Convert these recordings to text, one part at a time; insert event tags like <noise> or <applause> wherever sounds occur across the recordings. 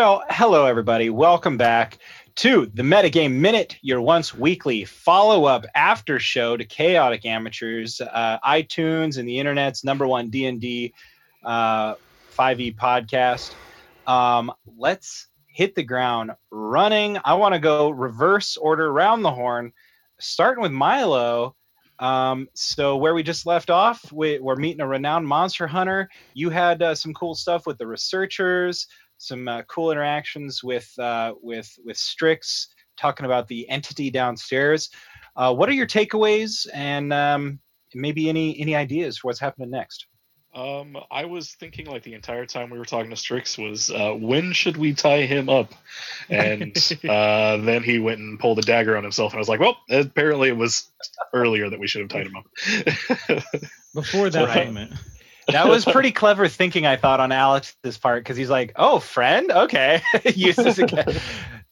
Well, hello everybody. Welcome back to the Metagame Minute, your once weekly follow-up after show to Chaotic Amateurs, uh, iTunes and the internet's number one D and D uh, 5e podcast. Um, let's hit the ground running. I want to go reverse order around the horn, starting with Milo. Um, so where we just left off, we, we're meeting a renowned monster hunter. You had uh, some cool stuff with the researchers, some uh, cool interactions with uh, with with Strix, talking about the entity downstairs. Uh, what are your takeaways, and um, maybe any any ideas for what's happening next? Um, I was thinking like the entire time we were talking to Strix was uh, when should we tie him up, and <laughs> uh, then he went and pulled a dagger on himself, and I was like, well, apparently it was earlier that we should have tied him up. <laughs> Before that Right. moment. That was pretty clever thinking, I thought, on Alex's part, because he's like, "Oh, friend, okay." <laughs> Uses again. <laughs>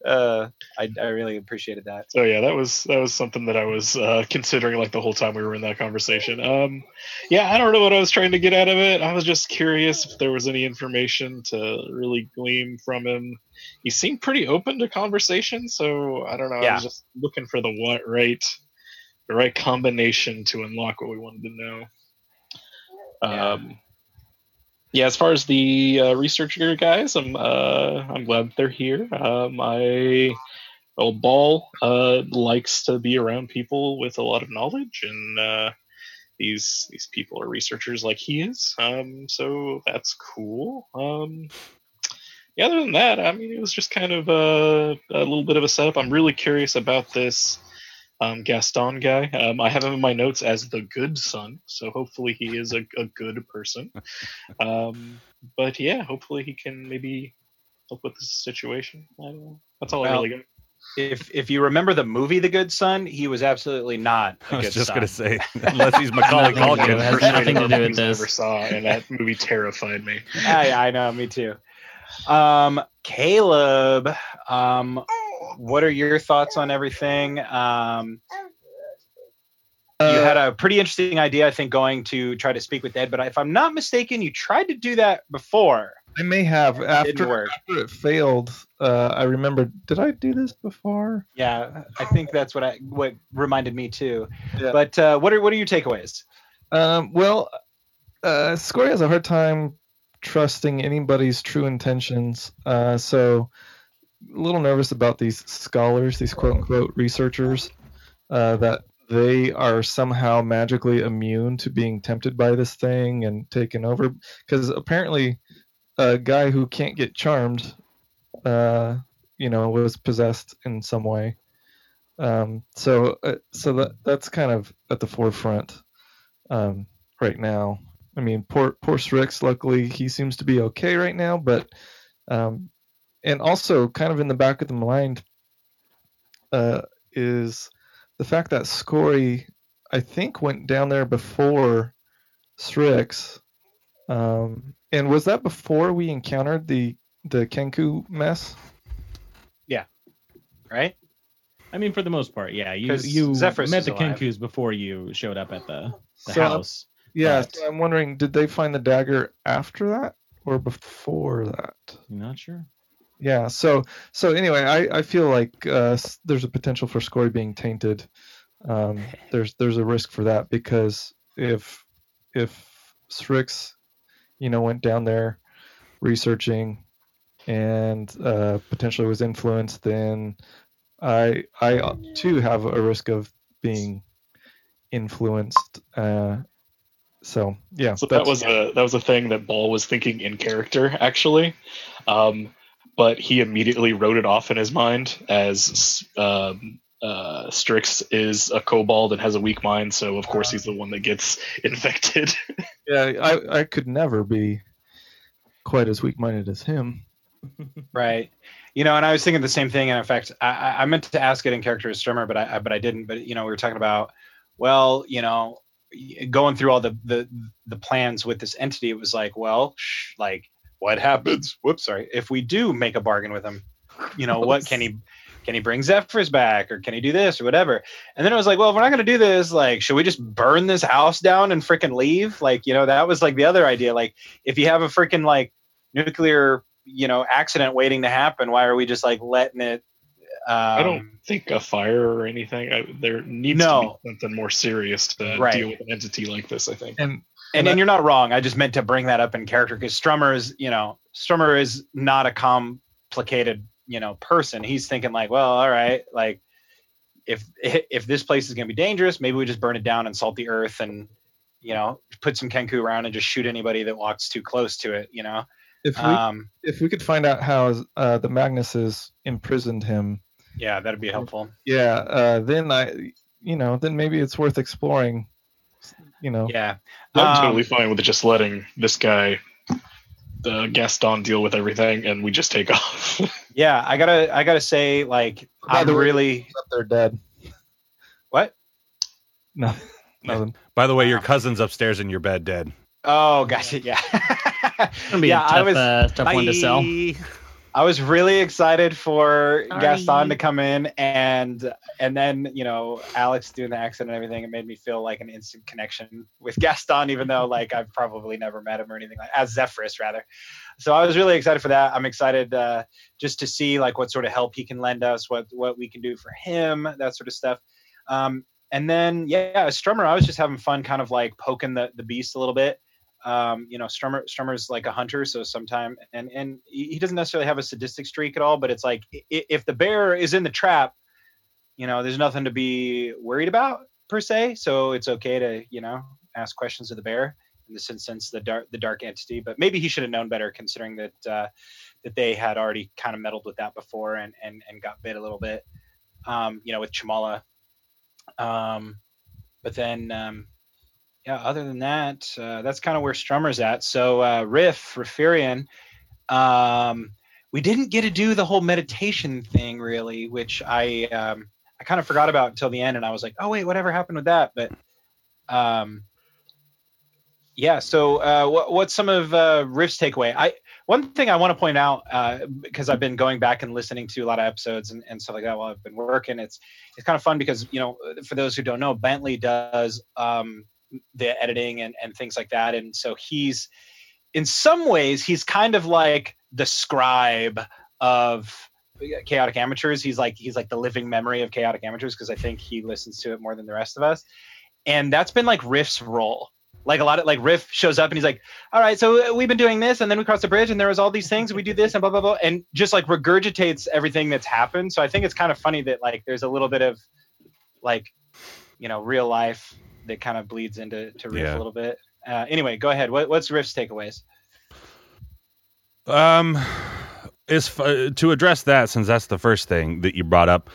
Uh, I, I really appreciated that. So yeah, that was that was something that I was uh, considering like the whole time we were in that conversation. Um, yeah, I don't know what I was trying to get out of it. I was just curious if there was any information to really glean from him. He seemed pretty open to conversation, so I don't know. I Yeah. was just looking for the what right, the right combination to unlock what we wanted to know. Yeah. Um, yeah, as far as the uh, researcher guys, I'm uh, I'm glad they're here. Um, I well, Ball uh, likes to be around people with a lot of knowledge, and uh, these these people are researchers like he is. Um, so that's cool. Um, yeah, other than that, I mean, it was just kind of a, a little bit of a setup. I'm really curious about this um, Gaston guy. Um, I have him in my notes as the good son, so hopefully he is a, a good person. <laughs> Um, but yeah, hopefully he can maybe help with this situation. I don't know. That's all I really got. If if you remember the movie The Good Son, he was absolutely not. <laughs> a I was good just son. gonna say, unless he's <laughs> Macaulay Nothing to. It has nothing to do with movies I this. ever saw, and that movie terrified me. I, I know, me too. Um, Caleb, um, what are your thoughts on everything? Um, you Uh, had a pretty interesting idea, I think, going to try to speak with Ed, but if I'm not mistaken, you tried to do that before. I may have after, work. after it failed. Uh, I remember. Did I do this before? Yeah, I think that's what I what reminded me too. Yeah. But uh, what are what are your takeaways? Um, well, uh, Scory has a hard time trusting anybody's true intentions. Uh, so, a little nervous about these scholars, these quote unquote researchers, uh, that they are somehow magically immune to being tempted by this thing and taken over. Because apparently, a guy who can't get charmed, uh, you know, was possessed in some way. Um, so, uh, so that that's kind of at the forefront um, right now. I mean, poor poor Strix. Luckily, he seems to be okay right now. But um, and also, kind of in the back of the mind, uh, is the fact that Scory, I think, went down there before Strix. Um, and was that before we encountered the the Kenku mess? Yeah. Right? I mean, for the most part, yeah. You 'Cause you Zephyrus met the alive. Kenkus before you showed up at the, the So, house. Yeah, But- so I'm wondering, did they find the dagger after that or before that? I'm not sure. Yeah. So so anyway, I I feel like uh, there's a potential for Scory being tainted. Um, <laughs> there's there's a risk for that because if if Strix, you know, went down there researching and uh, potentially was influenced, then I I too have a risk of being influenced. Uh, so yeah, So that was a that was a thing that Ball was thinking in character, actually. Um, but he immediately wrote it off in his mind as um, uh, Strix is a kobold and has a weak mind, so of course he's the one that gets <laughs> infected. <laughs> yeah. I I could never be quite as weak-minded as him. <laughs> Right. You know, and I was thinking the same thing. And in fact, I, I- I meant to ask it in character as Strummer, but I, I but I didn't. But you know, we were talking about, well, you know, going through all the the the plans with this entity. It was like, well, shh, like what happens? Whoops, sorry. If we do make a bargain with him, you know, what can he? Can he bring Zephyrus back, or can he do this, or whatever? And then it was like, well, if we're not going to do this, like, should we just burn this house down and freaking leave? Like, you know, that was like the other idea. Like, if you have a freaking like nuclear you know accident waiting to happen. Why are we just like letting it? Um, I don't think a fire or anything. I, there needs No. to be something more serious to Right. deal with an entity like this. I think. And and, And you're not wrong. I just meant to bring that up in character because Strummer is, you know, Strummer is not a complicated, you know, person. He's thinking like, well, all right, like if if this place is going to be dangerous, maybe we just burn it down and salt the earth and you know put some kenku around and just shoot anybody that walks too close to it. You know, if we um, if we could find out how uh, the Magnuses imprisoned him, yeah, that'd be helpful. yeah, uh, then I, you know, then maybe it's worth exploring. You know, Yeah, I'm Um, totally fine with just letting this guy, the Gaston, deal with everything, and we just take <laughs> off. yeah. I gotta I gotta say like By I'm the way- really up there dead. what. No, nothing. By the way, your cousin's upstairs in your bed, dead. Oh, <laughs> gotcha. Yeah. It's gonna be yeah, tough, I was uh, tough one to sell. I was really excited for Sorry. Gaston to come in and and then you know Alex doing the accent and everything. It made me feel like an instant connection with Gaston, even though like I've probably never met him or anything like as Zephyrus rather. So I was really excited for that. I'm excited uh, just to see like what sort of help he can lend us, what what we can do for him, that sort of stuff. Um, and then yeah, as Strummer, I was just having fun, kind of like poking the the beast a little bit um, you know, Strummer Strummer's like a hunter, so sometime and and he doesn't necessarily have a sadistic streak at all, but it's like if the bear is in the trap, you know, there's nothing to be worried about per se. So it's okay to you know ask questions of the bear. In this instance, the dark the dark entity, but maybe he should have known better, considering that uh, that they had already kind of meddled with that before and and and got bit a little bit, um, you know, with Chamala. Um, but then um, yeah, other than that, uh, that's kind of where Strummer's at. So uh, Riff, Rifferian, um, we didn't get to do the whole meditation thing really, which I um, I kind of forgot about until the end, and I was like, oh wait, whatever happened with that? But um, yeah. So uh, what, what's some of uh, Riff's takeaway? I one thing I want to point out uh, because I've been going back and listening to a lot of episodes and, and stuff like that while I've been working. It's it's kind of fun because you know for those who don't know, Bentley does um, the editing and, and things like that. And so he's, in some ways, he's kind of like the scribe of chaotic amateurs. He's like, he's like the living memory of chaotic amateurs because I think he listens to it more than the rest of us. And that's been like Riff's role. Like a lot of like Riff shows up and he's like, all right, so we've been doing this and then we crossed the bridge and there was all these things and we do this and blah, blah, blah. And just like regurgitates everything that's happened. So I think it's kind of funny that like there's a little bit of like, you know, real life that kind of bleeds into to Riff Yeah. a little bit. Uh, anyway, go ahead. What, what's Riff's takeaways? Um, is f- to address that since that's the first thing that you brought up.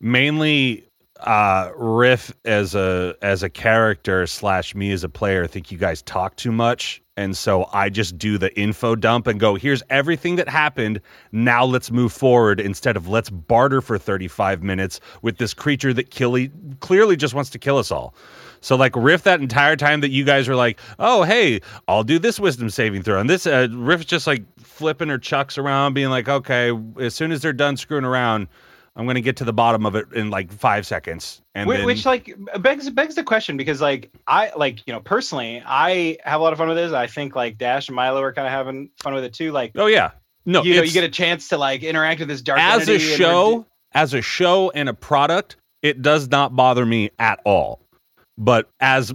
Mainly, uh, Riff as a as a character slash me as a player. I think you guys talk too much, and so I just do the info dump and go, "Here's everything that happened. Now let's move forward." Instead of let's barter for 35 minutes with this creature that killy, clearly just wants to kill us all. So like Riff that entire time that you guys were like, oh hey, I'll do this wisdom saving throw, and this uh, Riff just like flipping her chucks around, being like, okay, as soon as they're done screwing around, I'm gonna get to the bottom of it in like five seconds, and which, then which like begs begs the question because like I like you know personally I have a lot of fun with this. I think like Dash and Milo are kind of having fun with it too. Like oh yeah, no, you know you get a chance to like interact with this dark as a entity and- show, as a show and a product, it does not bother me at all. But as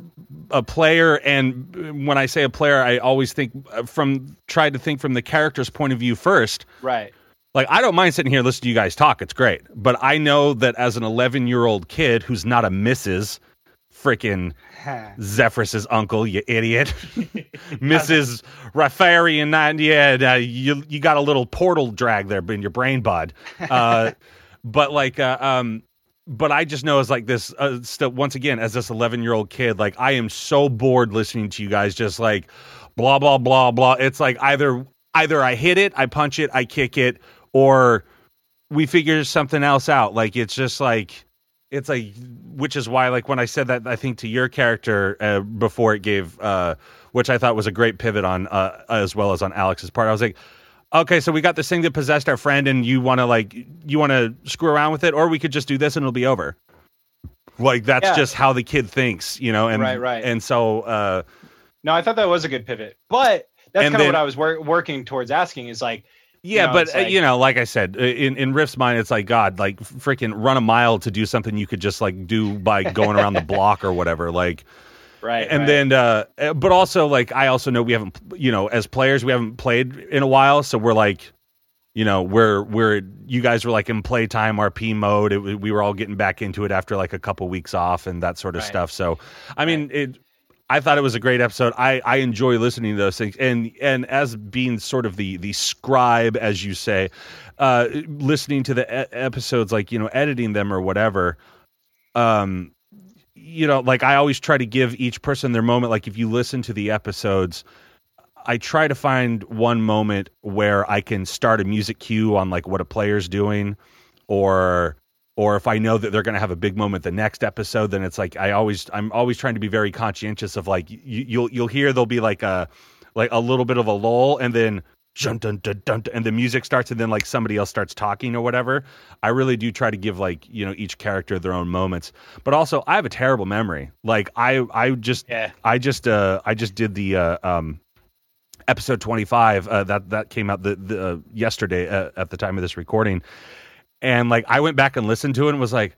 a player, and when I say a player, I always think uh, from try to think from the character's point of view first. right. Like I don't mind sitting here listening to you guys talk; it's great. But I know that as an 11 year old kid who's not a Mrs. Freaking Zephyrus's uncle, you idiot, <laughs> Mrs. Rifferian. Yeah, uh, you you got a little portal drag there in your brain, bud. <laughs> Uh, but like, uh, um, but I just know as like this. Uh, still, once again, as this 11 year old kid, like I am so bored listening to you guys just like blah blah blah blah. It's like either either I hit it, I punch it, I kick it, or we figure something else out. Like it's just like it's like which is why like when I said that I think to your character uh, before it gave uh which I thought was a great pivot on uh as well as on Alex's part. I was like okay, so we got this thing that possessed our friend and you want to like you want to screw around with it or we could just do this and it'll be over. Like that's Yeah. just how the kid thinks, you know, and Right, right. and so uh No, I thought that was a good pivot, but that's kind of what I was wor- working towards asking is like Yeah, know, but uh, like- you know, like I said, uh, in in Riff's mind, it's like God, like freaking run a mile to do something you could just like do by going around the block or whatever. Like, <laughs> Right. and right. then, uh, uh, but also like I also know we haven't, you know, as players we haven't played in a while, so we're like, you know, we're we're you guys were like in playtime RP mode. It, we were all getting back into it after like a couple weeks off and that sort of Right. stuff. So, I mean, it. I thought it was a great episode. I, I enjoy listening to those things, and and as being sort of the the scribe, as you say, uh, listening to the e- episodes, like you know, editing them or whatever. Um, you know, like I always try to give each person their moment. Like if you listen to the episodes, I try to find one moment where I can start a music cue on like what a player's doing, or or if I know that they're going to have a big moment the next episode, then it's like I always I'm always trying to be very conscientious of like you, you'll you'll hear there'll be like a like a little bit of a lull and then dun, dun, dun, dun, and the music starts and then like somebody else starts talking or whatever. I really do try to give like you know each character their own moments, but also I have a terrible memory. Like I I just yeah. I just uh I just did the uh, um episode 25 uh, that that came out the, the uh, yesterday uh, at the time of this recording and like I went back and listened to it and was like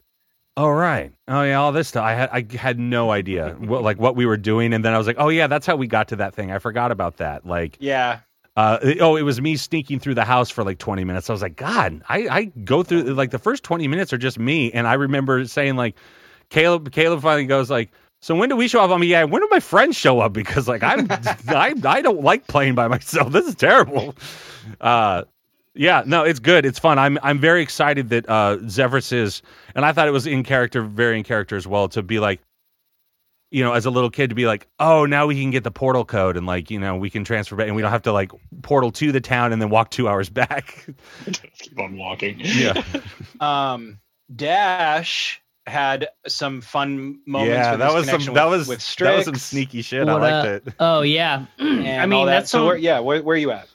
oh right oh yeah all this stuff I had I had no idea <laughs> what like what we were doing and then I was like oh yeah that's how we got to that thing I forgot about that like Yeah. uh, oh, it was me sneaking through the house for like 20 minutes. I was like, God, I, I go through like the first 20 minutes are just me. And I remember saying like, Caleb, Caleb finally goes like, so when do we show up? I mean, yeah, when do my friends show up? <laughs> Because like I'm, <laughs> I, I don't like playing by myself. This is terrible. Uh, yeah, no, it's good. It's fun. I'm, I'm very excited that uh, Zephyrus is, and I thought it was in character, very in character as well, to be like, you know, as a little kid to be like, oh, now we can get the portal code and like, you know, we can transfer back and we don't have to like portal to the town and then walk two hours back. <laughs> Keep on walking. Yeah. <laughs> Um, Dash had some fun moments. yeah, with that his was some connection that was with that was some sneaky shit. I liked uh, it. Oh yeah. <clears throat> and I mean that. that's so. some, Where, yeah, where, where are you at?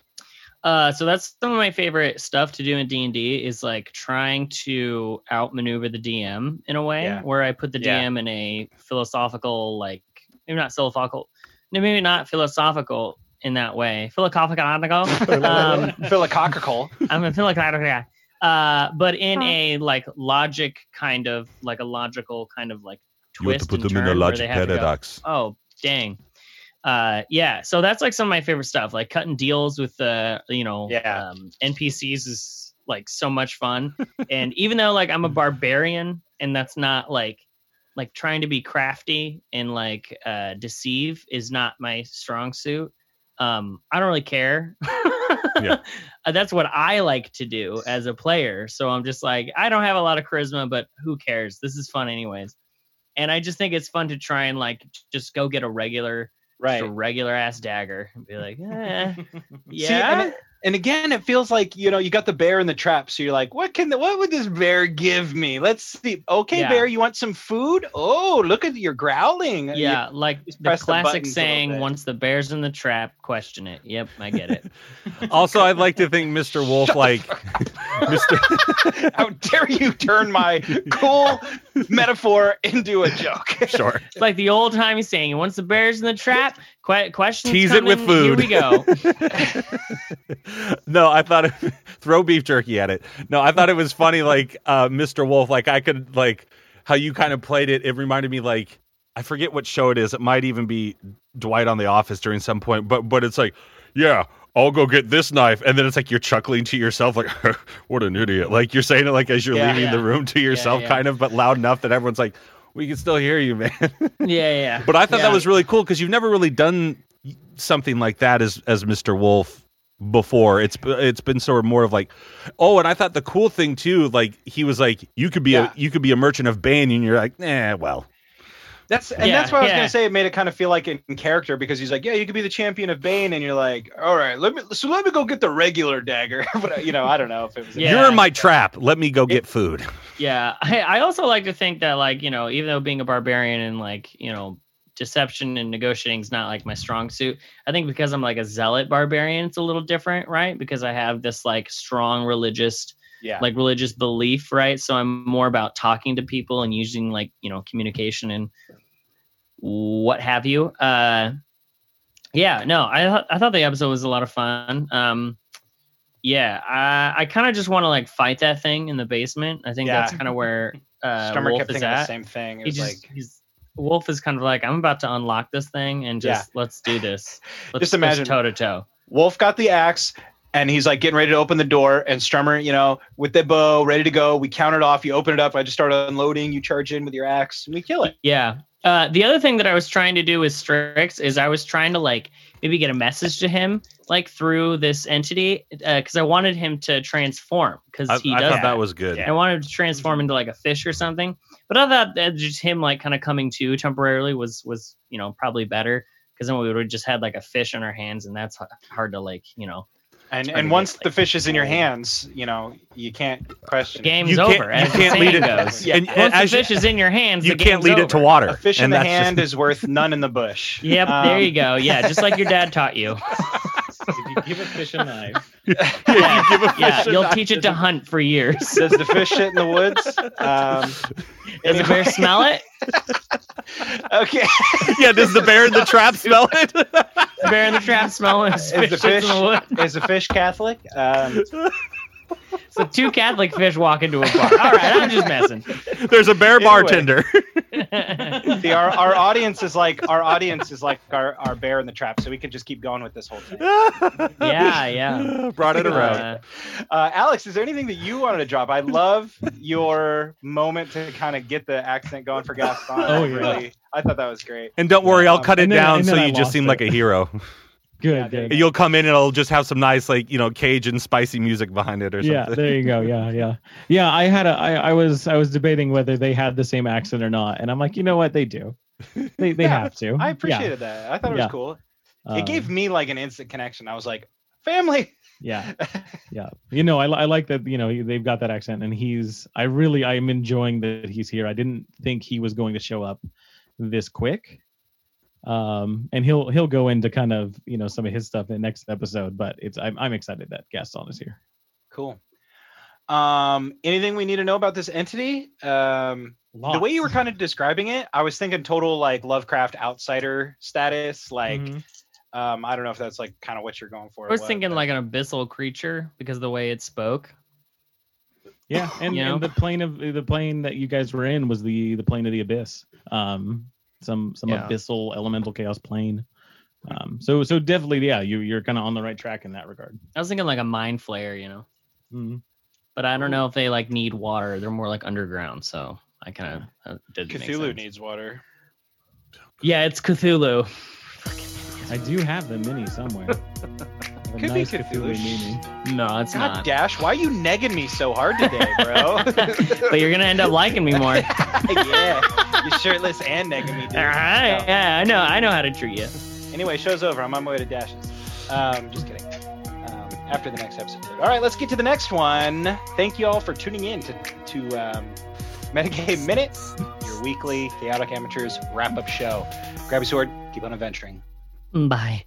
Uh so that's some of my favorite stuff to do in D&D is like trying to outmaneuver the DM in a way Yeah. where I put the Yeah. DM in a philosophical like maybe not philosophical no, maybe not philosophical in that way. Philosophical. <laughs> um, Philococcal. I'm a philosophical guy. Uh, but in a like logic kind of like a logical kind of like twist and turn where they have to go, oh dang uh yeah so that's like some of my favorite stuff like cutting deals with the you know Yeah. um npcs is like so much fun. <laughs> And even though like i'm a barbarian and that's not like like trying to be crafty and like uh deceive is not my strong suit um i don't really care. Yeah. <laughs> Uh, that's what i like to do as a player so i'm just like i don't have a lot of charisma but who cares? This is fun anyways. And i just think it's fun to try and like just go get a regular Right. just a regular ass dagger and be like eh, <laughs> yeah See, and, and again, it feels like you know you got the bear in the trap, so you're like, what can the, what would this bear give me? Let's see. Okay, Yeah. bear, you want some food? Oh, look at your growling. yeah like the press the classic buttons a little saying once the bear's in the trap question it yep i get it <laughs> Also, I'd like to think Mr. <laughs> Wolf, like Mr. <laughs> How dare you turn my cool metaphor into a joke? <laughs> sure. It's like the old timey saying, once the bear's in the trap, que- questions Tease it with food. Here we go. <laughs> no, I thought it, throw beef jerky at it. No, I thought it was funny. Like uh, Mr. Wolf, like I could like how you kind of played it. It reminded me like I forget what show it is. It might even be Dwight on The Office during some point. But but it's like, yeah, I'll go get this knife, and then it's like you're chuckling to yourself, like <laughs> what an idiot. Like you're saying it like as you're Yeah. leaving the room to yourself, yeah. kind of, but loud enough that everyone's like, we can still hear you, man. <laughs> yeah, yeah. But I thought Yeah. that was really cool because you've never really done something like that as as Mr. Wolf before. It's it's been sort of more of like, oh, and I thought the cool thing too, like he was like, you could be Yeah. a you could be a merchant of Bane, and you're like, eh, well, That's and Yeah, that's what I was yeah. gonna say. It made it kind of feel like in character because he's like, yeah, you could be the champion of Bane, and you're like, all right, let me so let me go get the regular dagger. <laughs> but uh, you know, I don't know if it was. Yeah. you're in my trap. Let me go get food. Yeah. I, I also like to think that, like, you know, even though being a barbarian and, like, you know, deception and negotiating is not like my strong suit, I think because I'm like a zealot barbarian, it's a little different, right? Because I have this, like, strong religious Yeah. like religious belief, right? So I'm more about talking to people and using like, you know, communication and what have you. Uh yeah, no, I thought I thought the episode was a lot of fun. Um Yeah, I, I kind of just want to like fight that thing in the basement. I think Yeah. that's kind of where <laughs> uh, Wolf kept is thinking the at. same thing. It He was just like, he's Wolf is kind of like I'm about to unlock this thing and just let's do this. <laughs> Let's, Just imagine- toe to toe. Wolf got the axe and he's like getting ready to open the door and Strummer, you know, with the bow ready to go. We count it off. You open it up. I just start unloading. You charge in with your axe and we kill it. Yeah. Uh, the other thing that I was trying to do with Strix is I was trying to like maybe get a message to him like through this entity because I wanted him to transform because I, he I does thought that was good. I wanted to transform into like a fish or something. But I thought that just him like kind of coming to temporarily was was you know probably better because then we would have just had like a fish in our hands and that's h- hard to like you know And and once the fish is in your hands, you know, you can't question. it. game's You can't- over. you as the can't lead saying it- goes. <laughs> Yeah. And, Once as the you- fish is in your hands, you the can't game's lead it to over. water. A fish in and the that's hand just- is worth none in the bush. Yep, Um, there you go. Yeah, just like your dad taught you. <laughs> If you give a fish a knife, <laughs> Yeah, give a yeah, a you'll knife. teach it to hunt for years. Does the fish shit in the woods? <laughs> Um, Does the bear smell it? <laughs> okay. yeah, does the bear in the trap smell it? The bear in the trap smell it. Is the fish in the wood. is the fish Catholic? Um, So two Catholic fish walk into a bar. All right, I'm just messing. <laughs> There's a bear Anyway. bartender. <laughs> the, our, our audience is like our audience is like our, our bear in the trap, so we can just keep going with this whole thing. yeah, yeah. <laughs> Brought it around. Uh, Uh, Alex, is there anything that you wanted to drop? I love your moment to kind of get the accent going for Gaston. Oh, yeah. really, I thought that was great. and don't worry, I'll Um, cut it and then- down and so then I you just seem it. like a hero. Good, Yeah, good. you You'll come in and it'll just have some nice, like, you know, Cajun spicy music behind it or something. Yeah, there you go. Yeah, <laughs> yeah, yeah. I had a, I, I was, I was debating whether they had the same accent or not, and I'm like, you know what, they do. They, they Yeah, have to. I Yeah. appreciated that. I thought it Yeah. was cool. Um, it gave me like an instant connection. I was like, family. Yeah, <laughs> yeah. You know, I, I like that. You know, they've got that accent, and he's. I really, I'm enjoying that he's here. I didn't think he was going to show up this quick. Um, and he'll he'll go into kind of you know some of his stuff in the next episode, but it's I'm I'm excited that Gaston is here. Cool. Um, anything we need to know about this entity? Um, the way you were kind of describing it, I was thinking total like Lovecraft outsider status. Like, Mhm. um, I don't know if that's like kind of what you're going for. I was what, thinking but- like an abyssal creature because of the way it spoke. Yeah, and, You know? and the plane of the plane that you guys were in was the the plane of the abyss. Um, some some Yeah. abyssal elemental chaos plane. Um, so so definitely, yeah, you you're kind of on the right track in that regard. I was thinking like a mind flayer, you know. Mhm. But I don't know if they like need water. They're more like underground, so I kind of uh, did make Cthulhu sense. needs water. Yeah, it's Cthulhu. I do have the mini somewhere. <laughs> A Could be nice Cthulhu. No, it's God, not. Dash, why are you negging me so hard today, bro? <laughs> <laughs> But you're gonna end up liking me more. <laughs> yeah, you're shirtless and negging me, dude. All right, No. yeah, I know, I know how to treat you. Anyway, show's over. I'm on my way to Dash's. Um, just kidding. Um, after the next episode. All right, let's get to the next one. Thank you all for tuning in to, to um, Metagame Minute, your weekly Chaotic Amateurs wrap up show. Grab your sword, keep on adventuring. Bye.